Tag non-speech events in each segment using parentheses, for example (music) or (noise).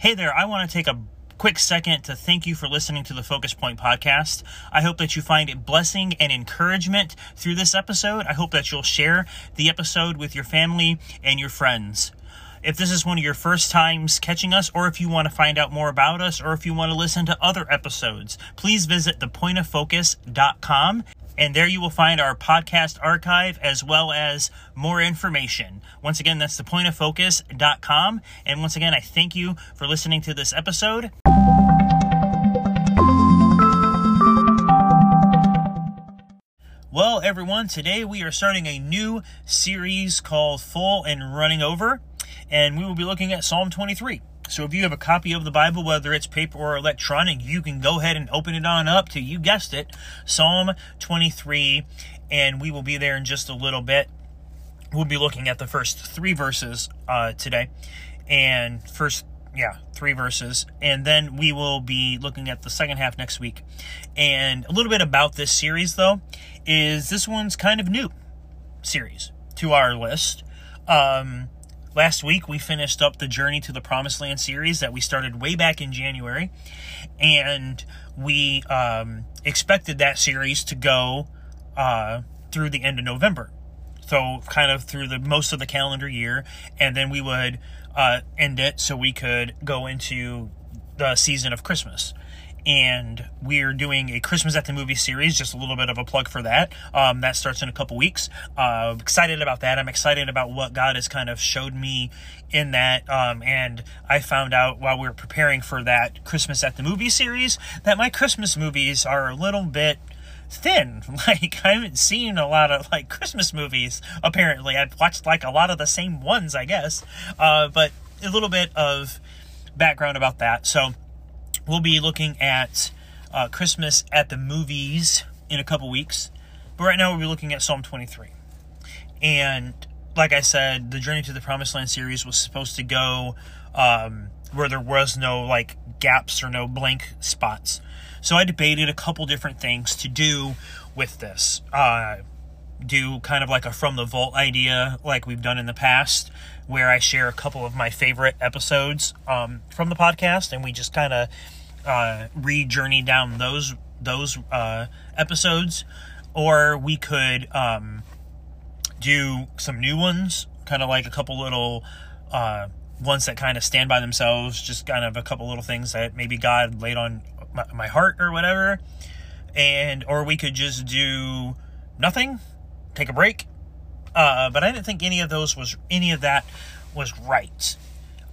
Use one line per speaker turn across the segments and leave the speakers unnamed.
Hey there, I want to take a quick second to thank you for listening to the Focus Point podcast. I hope that you find blessing and encouragement through this episode. I hope that you'll share the episode with your family and your friends. If this is one of your first times catching us, or if you want to find out more about us, or if you want to listen to other episodes, please visit thepointoffocus.com and there you will find our podcast archive as well as more information. Once again, that's thepointoffocus.com. And once again, I thank you for listening to this episode. Well, everyone, today we are starting a new series called Full and Running Over, and we will be looking at Psalm 23. So if you have a copy of the Bible, whether it's paper or electronic, you can go ahead and open it on up to, you guessed it, Psalm 23, and we will be there in just a little bit. We'll be looking at the first three verses uh, today, and first, yeah, three verses, and then we will be looking at the second half next week. And a little bit about this series, though, is this one's kind of new series to our list. Um, Last week, we finished up the Journey to the Promised Land series that we started way back in January. And we um, expected that series to go uh, through the end of November. So, kind of through the most of the calendar year. And then we would uh, end it so we could go into the season of Christmas and we're doing a Christmas at the Movie series. Just a little bit of a plug for that. Um, that starts in a couple weeks. Uh, excited about that. I'm excited about what God has kind of showed me in that. Um, and I found out while we were preparing for that Christmas at the Movie series that my Christmas movies are a little bit thin. (laughs) Like I haven't seen a lot of like Christmas movies. Apparently, I've watched like a lot of the same ones, I guess. Uh, but a little bit of background about that. So we'll be looking at uh, Christmas at the movies in a couple weeks. But right now, we'll be looking at Psalm 23. And like I said, the Journey to the Promised Land series was supposed to go um, where there was no like gaps or no blank spots. So I debated a couple different things to do with this. Uh, do kind of like a from the vault idea, like we've done in the past, where I share a couple of my favorite episodes um, from the podcast, and we just kind of uh, re-journey down those those uh, episodes, or we could um, do some new ones, kind of like a couple little uh, ones that kind of stand by themselves, just kind of a couple little things that maybe God laid on my, my heart or whatever, and or we could just do nothing, take a break. Uh, but I didn't think any of those was any of that was right.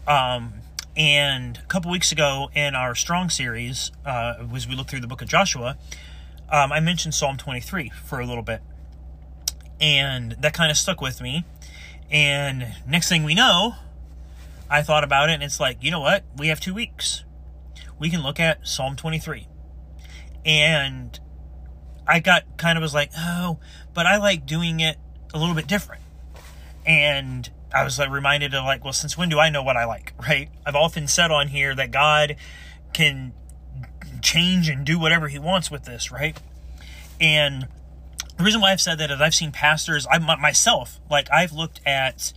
Um, and a couple weeks ago in our Strong series, uh, as we look through the book of Joshua, um, I mentioned Psalm 23 for a little bit. And that kind of stuck with me. And next thing we know, I thought about it and it's like, you know what? We have two weeks. We can look at Psalm 23. And I got kind of was like, oh, but I like doing it a little bit different. And I was like reminded of like, well, since when do I know what I like, (laughs) right? I've often said on here that God can change and do whatever he wants with this, right? And the reason why I've said that is I've seen pastors, I myself, like I've looked at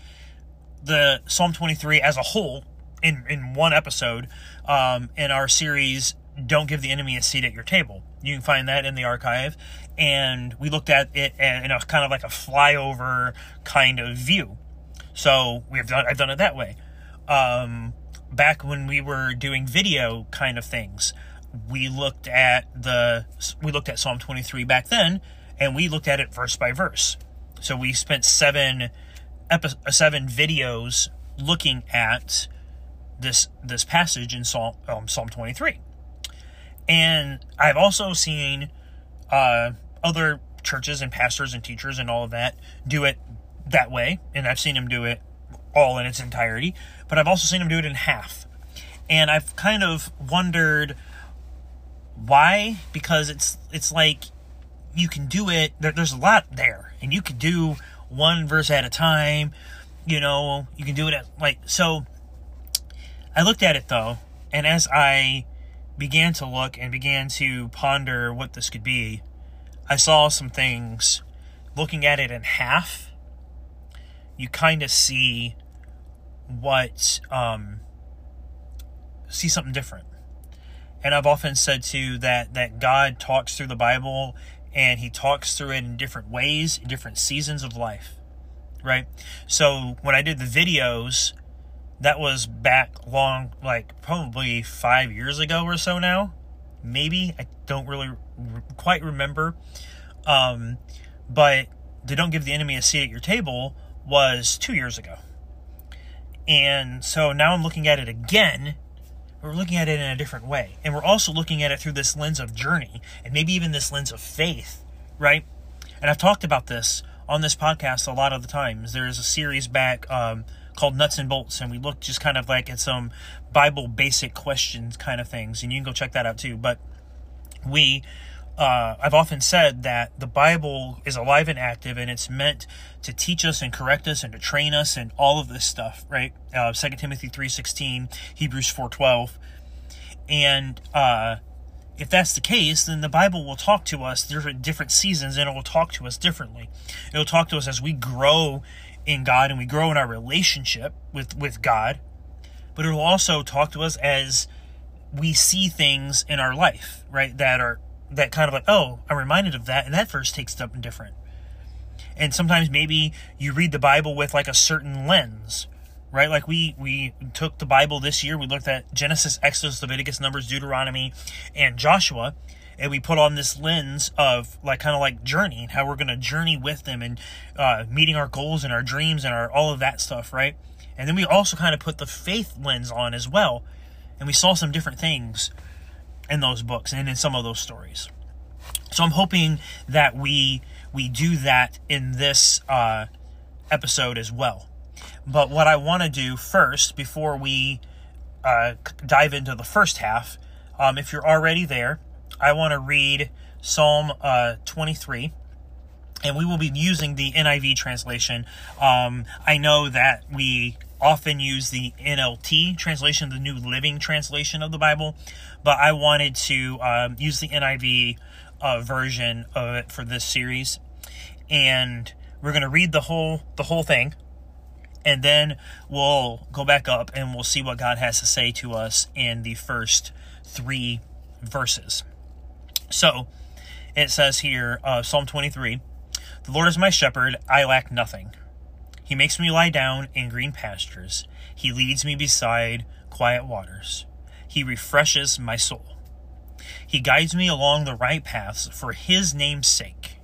the Psalm 23 as a whole in in one episode um, in our series don't give the enemy a seat at your table you can find that in the archive and we looked at it in a kind of like a flyover kind of view so we've done I've done it that way. Um, back when we were doing video kind of things, we looked at the we looked at Psalm 23 back then, and we looked at it verse by verse. So we spent seven epi- uh, seven videos looking at this this passage in Psalm um, Psalm 23. And I've also seen uh, other churches and pastors and teachers and all of that do it that way, and I've seen him do it all in its entirety, but I've also seen him do it in half. And I've kind of wondered why because it's it's like you can do it there, there's a lot there and you can do one verse at a time you know you can do it at like so i looked at it though and as i began to look and began to ponder what this could be i saw some things looking at it in half you kind of see what um, see something different. And I've often said too that that God talks through the Bible and he talks through it in different ways, in different seasons of life. Right? So when I did the videos, that was back long like probably 5 years ago or so now. Maybe I don't really quite remember. Um, but they don't give the enemy a seat at your table was 2 years ago. And so now I'm looking at it again we're looking at it in a different way. And we're also looking at it through this lens of journey and maybe even this lens of faith, right? And I've talked about this on this podcast a lot of the times. There is a series back um, called Nuts and Bolts, and we look just kind of like at some Bible basic questions kind of things, and you can go check that out too. But we uh, I've often said that the Bible is alive and active, and it's meant to teach us and correct us and to train us and all of this stuff, right? Uh, 2 Timothy three sixteen, Hebrews four twelve, and uh, if that's the case, then the Bible will talk to us different different seasons, and it will talk to us differently. It will talk to us as we grow in God and we grow in our relationship with with God, but it will also talk to us as we see things in our life, right, that are that kind of like, oh, I'm reminded of that, and that verse takes something different. And sometimes maybe you read the Bible with like a certain lens, right? Like we we took the Bible this year, we looked at Genesis, Exodus, Leviticus, Numbers, Deuteronomy, and Joshua, and we put on this lens of like kind of like journey and how we're going to journey with them and uh, meeting our goals and our dreams and our all of that stuff, right? And then we also kind of put the faith lens on as well, and we saw some different things in those books and in some of those stories. So I'm hoping that we we do that in this uh, episode as well. But what I want to do first, before we uh, dive into the first half, um, if you're already there, I want to read Psalm uh, 23 and we will be using the NIV translation. Um, I know that we often use the NLT translation, the New Living Translation of the Bible, but I wanted to um, use the NIV uh, version of it for this series, and we're going to read the whole the whole thing, and then we'll go back up and we'll see what God has to say to us in the first three verses. So it says here, uh, Psalm 23. The Lord is my shepherd, I lack nothing. He makes me lie down in green pastures. He leads me beside quiet waters. He refreshes my soul. He guides me along the right paths for his name's sake.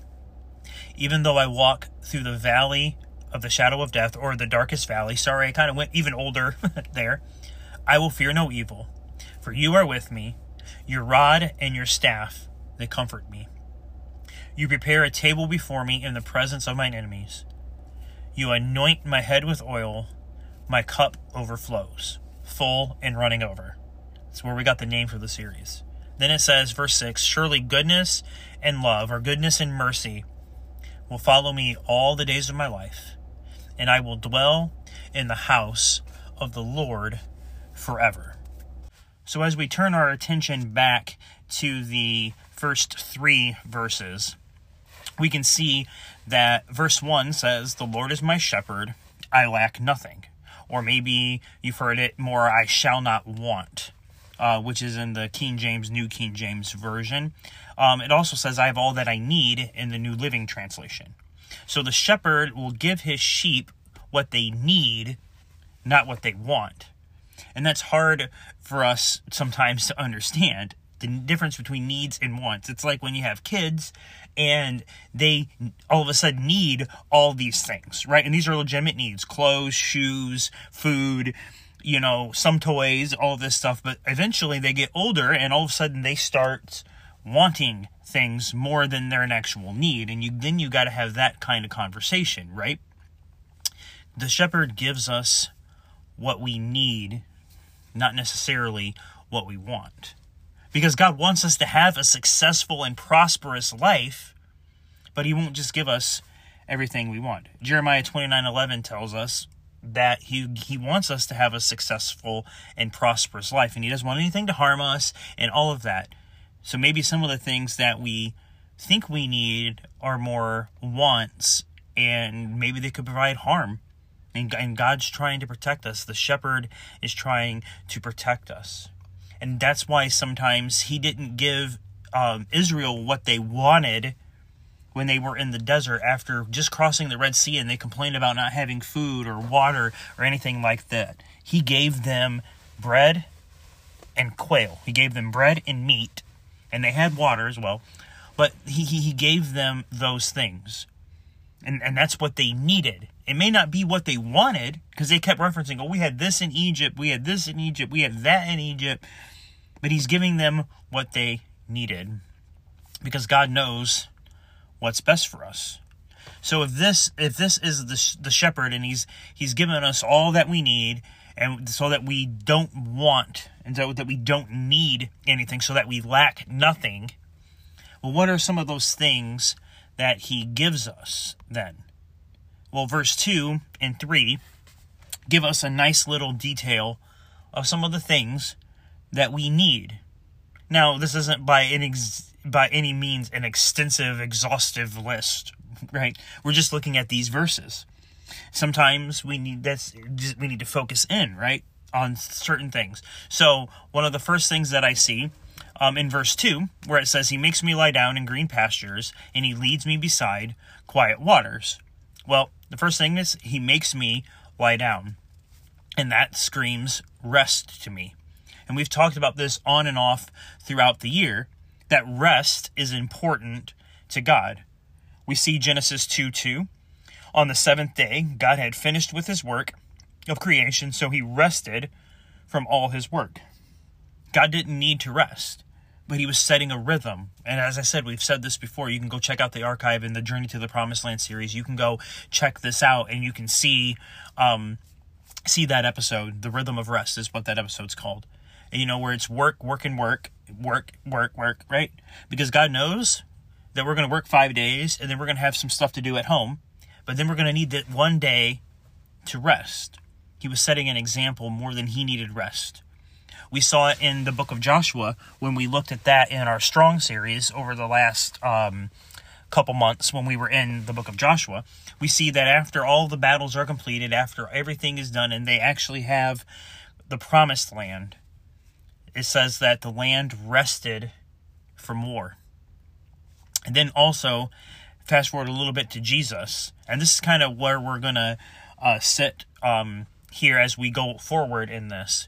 Even though I walk through the valley of the shadow of death or the darkest valley, sorry, I kind of went even older (laughs) there, I will fear no evil, for you are with me. Your rod and your staff, they comfort me. You prepare a table before me in the presence of mine enemies. You anoint my head with oil, my cup overflows, full and running over. That's where we got the name for the series. Then it says, verse 6 Surely goodness and love, or goodness and mercy, will follow me all the days of my life, and I will dwell in the house of the Lord forever. So, as we turn our attention back to the first three verses, we can see that verse 1 says, The Lord is my shepherd, I lack nothing. Or maybe you've heard it more, I shall not want, uh, which is in the King James, New King James Version. Um, it also says, I have all that I need in the New Living Translation. So the shepherd will give his sheep what they need, not what they want. And that's hard for us sometimes to (laughs) understand the difference between needs and wants. It's like when you have kids and they all of a sudden need all these things, right? And these are legitimate needs clothes, shoes, food, you know, some toys, all this stuff. But eventually they get older and all of a sudden they start wanting things more than their actual need. And you then you got to have that kind of conversation, right? The shepherd gives us what we need, not necessarily what we want because God wants us to have a successful and prosperous life, but He won't just give us everything we want. Jeremiah 29 11 tells us that he, he wants us to have a successful and prosperous life, and He doesn't want anything to harm us and all of that. So maybe some of the things that we think we need are more wants, and maybe they could provide harm. And, and God's trying to protect us. The shepherd is trying to protect us And that's why sometimes he didn't give um, Israel what they wanted when they were in the desert after just crossing the Red Sea and they complained about not having food or water or anything like that. He gave them bread and quail. He gave them bread and meat, and they had water as well. But he, he, he gave them those things. And, and that's what they needed. It may not be what they wanted because they kept referencing, oh, we had this in Egypt, we had this in Egypt, we had that in Egypt. But he's giving them what they needed because God knows what's best for us. So if this if this is the the shepherd and he's he's given us all that we need and so that we don't want and so that we don't need anything so that we lack nothing. Well, what are some of those things that he gives us then? Well, verse 2 and 3 give us a nice little detail of some of the things that we need. Now, this isn't by any, by any means an extensive, exhaustive list, right? We're just looking at these verses. Sometimes we need that's we need to focus in, right, on certain things. So, one of the first things that I see um, in verse 2, where it says, He makes me lie down in green pastures, and He leads me beside quiet waters. Well, the first thing is, He makes me lie down. And that screams rest to me. And we've talked about this on and off throughout the year that rest is important to God. We see Genesis 2 2. On the seventh day, God had finished with his work of creation, so he rested from all his work. God didn't need to rest, but he was setting a rhythm. And as I said, we've said this before. You can go check out the archive in the Journey to the Promised Land series. You can go check this out and you can see um, see that episode. The Rhythm of Rest is what that episode's called you know, where it's work, work, and work, work, work, work, right? Because God knows that we're going to work five days and then we're going to have some stuff to do at home, but then we're going to need that one day to rest. He was setting an example more than he needed rest. We saw it in the book of Joshua when we looked at that in our Strong series over the last um, couple months when we were in the book of Joshua. We see that after all the battles are completed, after everything is done, and they actually have the promised land, it says that the land rested from war. And then also, fast forward a little bit to Jesus, and this is kind of where we're going to uh, sit um, here as we go forward in this.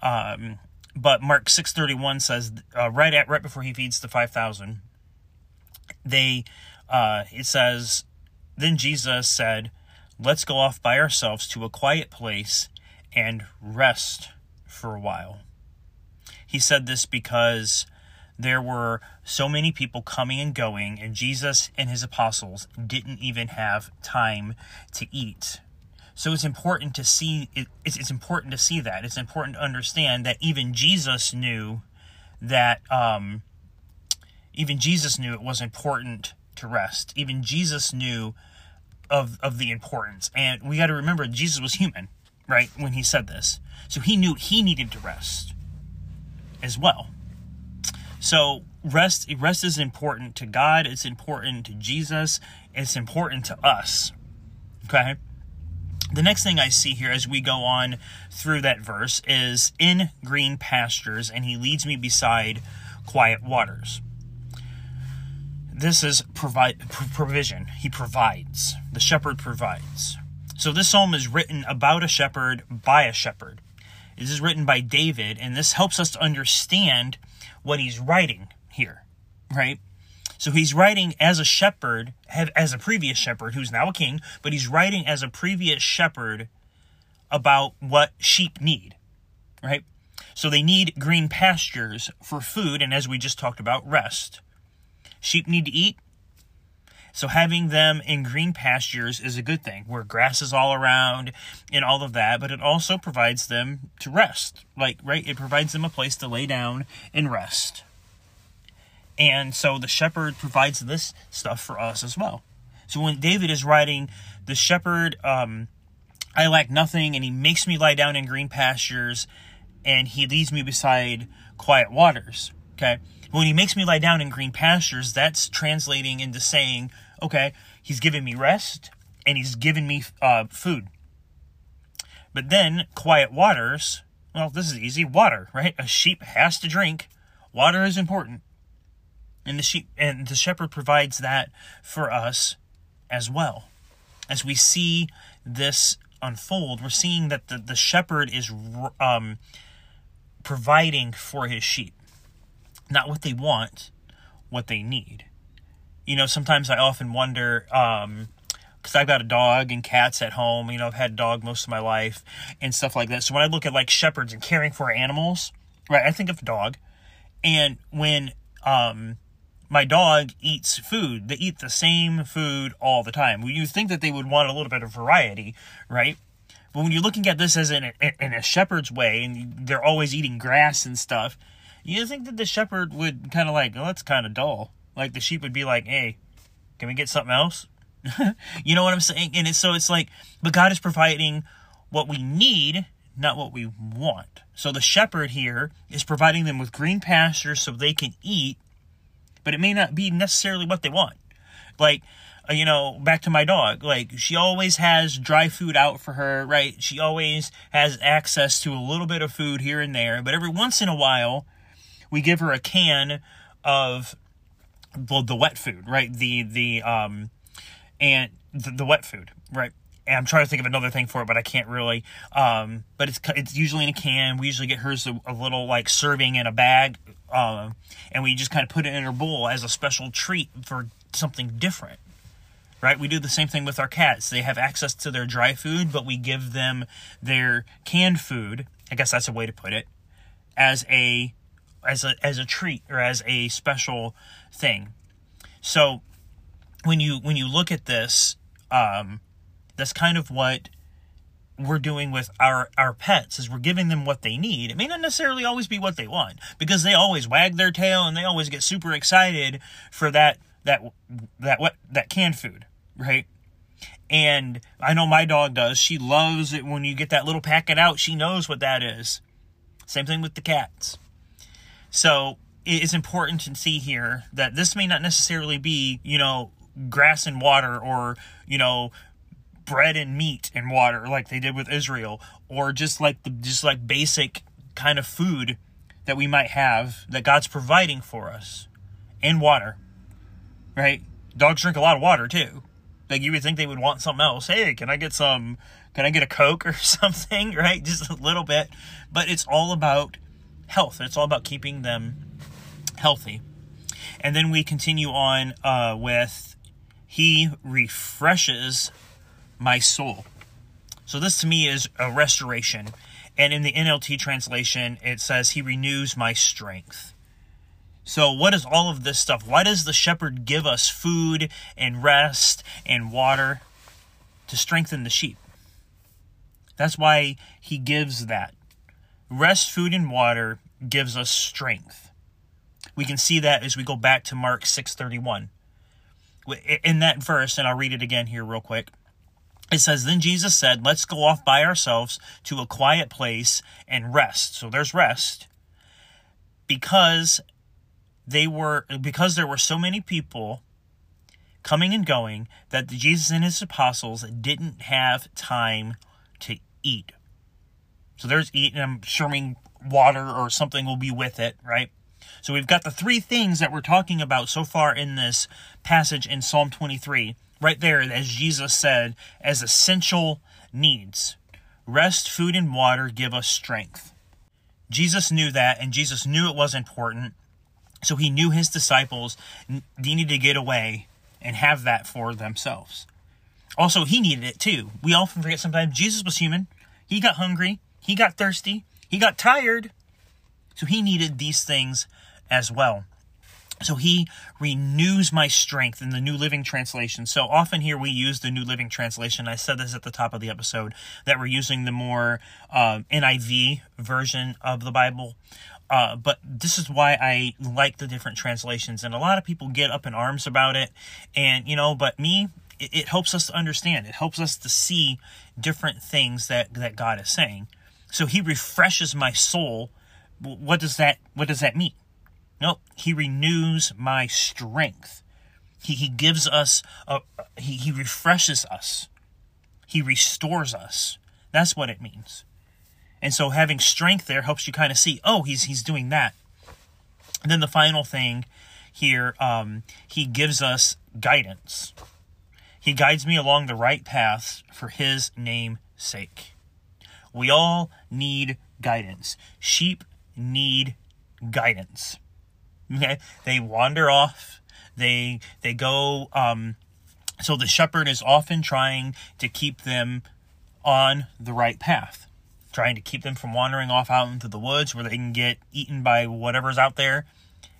Um, but Mark 6:31 says uh, right at right before he feeds the 5000 they uh, it says then Jesus said let's go off by ourselves to a quiet place and rest for a while he said this because there were so many people coming and going, and Jesus and his apostles didn't even have time to eat. So it's important to see it, it's, it's important to see that. It's important to understand that even Jesus knew that um, even Jesus knew it was important to rest. Even Jesus knew of of the importance. And we got to remember Jesus was human, right? When he said this. So he knew he needed to rest as well. So rest rest is important to God, it's important to Jesus, it's important to us. Okay? The next thing I see here as we go on through that verse is in green pastures and he leads me beside quiet waters. This is provide provision. He provides. The shepherd provides. So this psalm is written about a shepherd by a shepherd. This is written by David, and this helps us to understand what he's writing here, right? So he's writing as a shepherd, as a previous shepherd who's now a king, but he's writing as a previous shepherd about what sheep need, right? So they need green pastures for food, and as we just talked about, rest. Sheep need to eat, so having them in green pastures is a good thing, where grass is all around and all of that, but it also provides them to rest. Like, right? It provides them a place to lay down and rest. And so the shepherd provides this stuff for us as well. So when David is writing, the shepherd, um, I lack nothing, and he makes me lie down in green pastures, and he leads me beside quiet waters. Okay. When he makes me lie down in green pastures, that's translating into saying, okay, he's given me rest and he's given me uh, food. But then quiet waters Well, this is easy. Water, right? A sheep has to drink. Water is important. And the sheep and the shepherd provides that for us as well. As we see this unfold, we're seeing that the, the shepherd is um, providing for his sheep. Not what they want, what they need. You know, sometimes I often wonder, um, because I've got a dog and cats at home. You know, I've had a dog most of my life and stuff like that. So when I look at like shepherds and caring for animals, right, I think of a dog. And when um, my dog eats food, they eat the same food all the time. You think that they would want a little bit of variety, right? But when you're looking at this as in a, in a shepherd's way, and they're always eating grass and stuff, you think that the shepherd would kind of like, oh, that's kind of dull. Like the sheep would be like, hey, can we get something else? (laughs) you know what I'm saying? And it's, so it's like, but God is providing what we need, not what we want. So the shepherd here is providing them with green pastures so they can eat, but it may not be necessarily what they want. Like, uh, you know, back to my dog, like she always has dry food out for her, right? She always has access to a little bit of food here and there, but every once in a while, we give her a can of the, the wet food, right? The, the, um, and the, the wet food, right? I'm trying to think of another thing for it, but I can't really. Um, but it's it's usually in a can. We usually get hers a, a little like serving in a bag, um, and we just kind of put it in her bowl as a special treat for something different. Right? We do the same thing with our cats. They have access to their dry food, but we give them their canned food. I guess that's a way to put it, as a as a as a treat or as a special thing. So when you when you look at this, um, that's kind of what we're doing with our our pets is we're giving them what they need. It may not necessarily always be what they want because they always wag their tail and they always get super excited for that that that what that canned food, right? And I know my dog does. She loves it when you get that little packet out. She knows what that is. Same thing with the cats. So it's important to see here that this may not necessarily be, you know, grass and water or, you know, bread and meat and water like they did with Israel or just like the just like basic kind of food that we might have that God's providing for us and water. Right? Dogs drink a lot of water too. Like you would think they would want something else. Hey, can I get some can I get a Coke or (laughs) something? Right? Just a little bit. But it's all about health. It's all about keeping them healthy. And then we continue on uh, with he refreshes my soul. So this to me is a restoration. And in the NLT translation, it says, He renews my strength. So, what is all of this stuff? Why does the shepherd give us food and rest and water? To strengthen the sheep. That's why he gives that. Rest, food, and water gives us strength. We can see that as we go back to Mark 631 in that verse, and I'll read it again here real quick. It says, Then Jesus said, Let's go off by ourselves to a quiet place and rest. So there's rest. Because they were because there were so many people coming and going that Jesus and his apostles didn't have time to eat. So there's eating, I'm assuming water or something will be with it, right? So we've got the three things that we're talking about so far in this passage in Psalm 23, right there, as Jesus said, as essential needs. Rest, food, and water give us strength. Jesus knew that, and Jesus knew it was important. So he knew his disciples needed to get away and have that for themselves. Also, he needed it too. We often forget sometimes Jesus was human. He got hungry. He got thirsty. He got tired. So he needed these things as well. So he renews my strength in the New Living Translation. So often here we use the New Living Translation. I said this at the top of the episode that we're using the more uh, NIV version of the Bible. Uh, but this is why I like the different translations. And a lot of people get up in arms about it. And, you know, but me, it, it helps us to understand. It helps us to see different things that, that God is saying. So he refreshes my soul. What does that, what does that mean? No, he renews my strength. He, he gives us, a, he, he refreshes us. He restores us. That's what it means. And so having strength there helps you kind of see, oh, he's he's doing that. And then the final thing here, um, he gives us guidance. He guides me along the right paths for his name's sake. We all need guidance. Sheep need guidance. Okay? They wander off. They they go um so the shepherd is often trying to keep them on the right path, trying to keep them from wandering off out into the woods where they can get eaten by whatever's out there.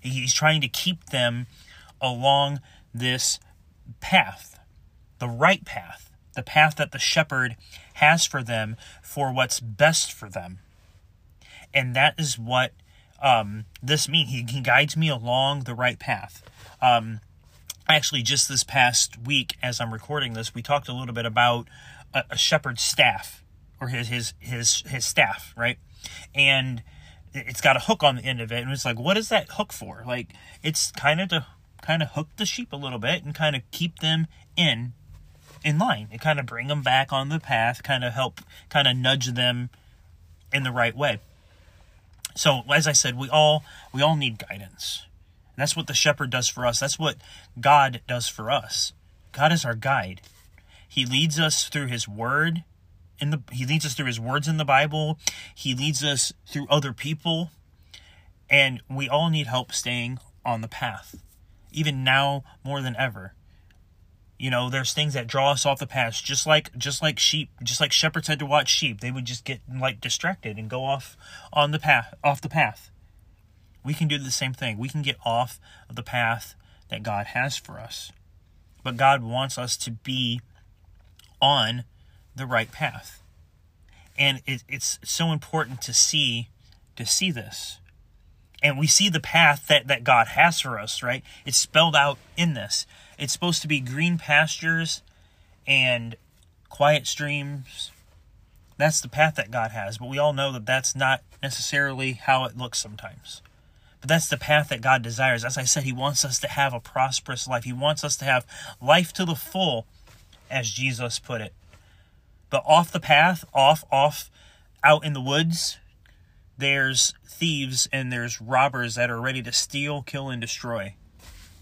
He's trying to keep them along this path, the right path, the path that the shepherd has for them for what's best for them. And that is what um, this means. He, he guides me along the right path. Um, actually, just this past week, as I'm recording this, we talked a little bit about a, a shepherd's staff or his his his his staff, right? And it's got a hook on the end of it, and it's like, what is that hook for? Like, it's kind of to kind of hook the sheep a little bit and kind of keep them in in line and kind of bring them back on the path, kind of help, kind of nudge them in the right way. So, as I said, we all we all need guidance. And that's what the shepherd does for us. That's what God does for us. God is our guide. He leads us through his word in the he leads us through his words in the Bible. He leads us through other people. And we all need help staying on the path. Even now more than ever. You know, there's things that draw us off the path, just like just like sheep, just like shepherds had to watch sheep. They would just get like distracted and go off on the path, off the path. We can do the same thing. We can get off of the path that God has for us. But God wants us to be on the right path. And it, it's so important to see to see this. And we see the path that, that God has for us, right? It's spelled out in this. It's supposed to be green pastures and quiet streams. That's the path that God has, but we all know that that's not necessarily how it looks sometimes. But that's the path that God desires. As I said, He wants us to have a prosperous life. He wants us to have life to the full, as Jesus put it. But off the path, off, off, out in the woods, there's thieves and there's robbers that are ready to steal, kill, and destroy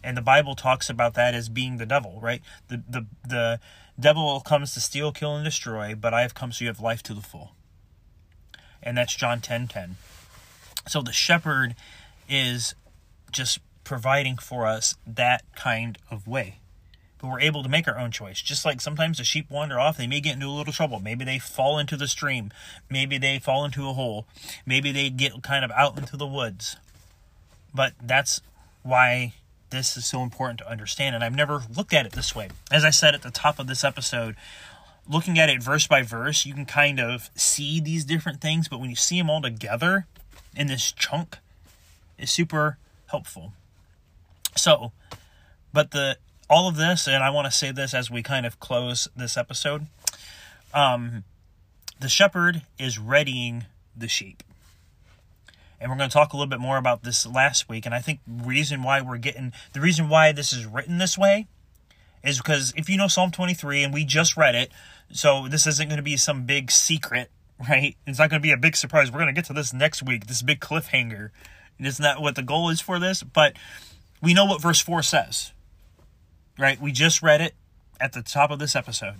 and the Bible talks about that as being the devil, right? The the the devil comes to steal, kill, and destroy, but I have come so you have life to the full. And that's John 10 10. So the shepherd is just providing for us that kind of way. But we're able to make our own choice. Just like sometimes the sheep wander off, they may get into a little trouble. Maybe they fall into the stream. Maybe they fall into a hole. Maybe they get kind of out into the woods. But that's why this is so important to understand, and I've never looked at it this way. As I said at the top of this episode, looking at it verse by verse, you can kind of see these different things, but when you see them all together in this chunk, it's super helpful. So, but the all of this, and I want to say this as we kind of close this episode. Um, the shepherd is readying the sheep and we're going to talk a little bit more about this last week. And I think reason why we're getting the reason why this is written this way is because if you know Psalm 23 and we just read it, so this isn't going to be some big secret, (laughs) right? It's not going to be a big surprise. We're going to get to this next week, this big cliffhanger. Isn't that what the goal is for this? But we know what verse 4 says, right? We just read it at the top of this episode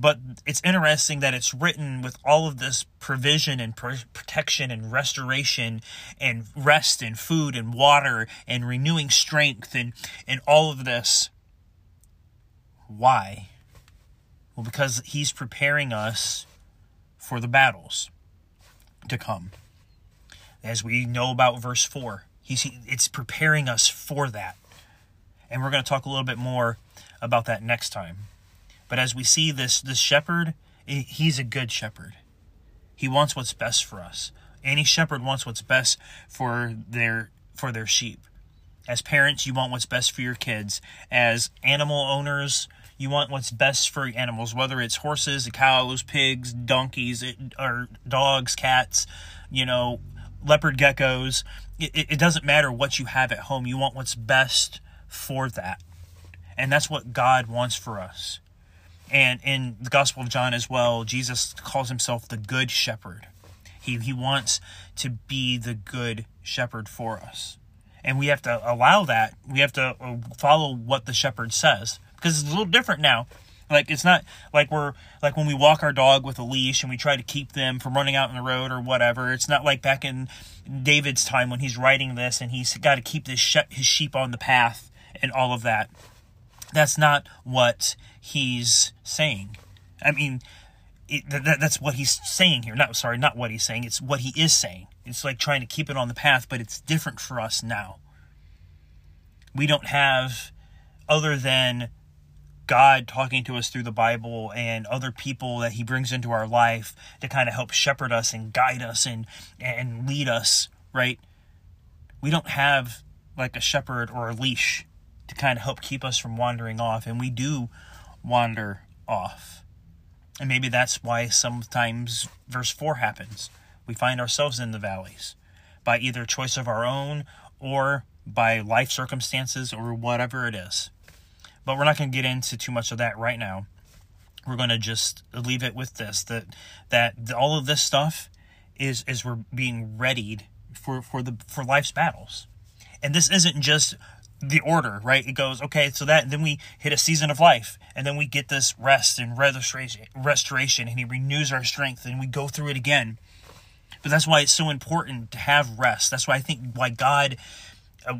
but it's interesting that it's written with all of this provision and pr- protection and restoration and rest and food and water and renewing strength and and all of this. Why? Well because he's preparing us for the battles to come. As we know about verse 4 he's it's preparing us for that. And we're going to talk a little bit more about that next time but as we see this this shepherd, he's a good shepherd. He wants what's best for us. Any shepherd wants what's best for their for their sheep. As parents, you want what's best for your kids. As animal owners, you want what's best for animals, whether it's horses, cows, pigs, donkeys, or dogs, cats, you know, leopard geckos. It, it doesn't matter what you have at home. You want what's best for that. And that's what God wants for us. And in the Gospel of John as well, Jesus calls himself the Good Shepherd. He, he wants to be the Good Shepherd for us. And we have to allow that. We have to uh, follow what the shepherd says because it's a little different now. Like it's not like we're like when we walk our dog with a leash and we try to keep them from running out in the road or whatever. It's not like back in David's time when he's writing this and he's got to keep his his sheep on the path and all of that. That's not what he's saying. I mean, it, that, that's what he's saying here. Not sorry, not what he's saying. It's what he is saying. It's like trying to keep it on the path, but it's different for us now. We don't have other than God talking to us through the Bible and other people that he brings into our life to kind of help shepherd us and guide us and and lead us, right? We don't have like a shepherd or a leash to kind of help keep us from wandering off and we do wander off. And maybe that's why sometimes verse 4 happens. We find ourselves in the valleys by either choice of our own or by life circumstances or whatever it is. But we're not going to get into too much of that right now. We're going to just leave it with this that that all of this stuff is is we're being readied for for the for life's battles. And this isn't just the order, right? It goes, okay, so that then we hit a season of life, and then we get this rest and restoration, restoration, and He renews our strength, and we go through it again. But that's why it's so important to have rest. That's why I think why God uh,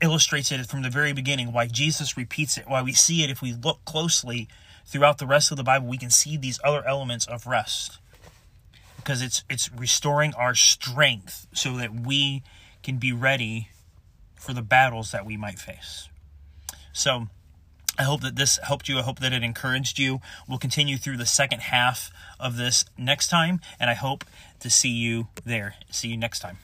illustrates it from the very beginning, why Jesus repeats it, why we see it if we look closely throughout the rest of the Bible, we can see these other elements of rest. Because it's it's restoring our strength so that we can be ready for the battles that we might face. So I hope that this helped you. I hope that it encouraged you. We'll continue through the second half of this next time, and I hope to see you there. See you next time.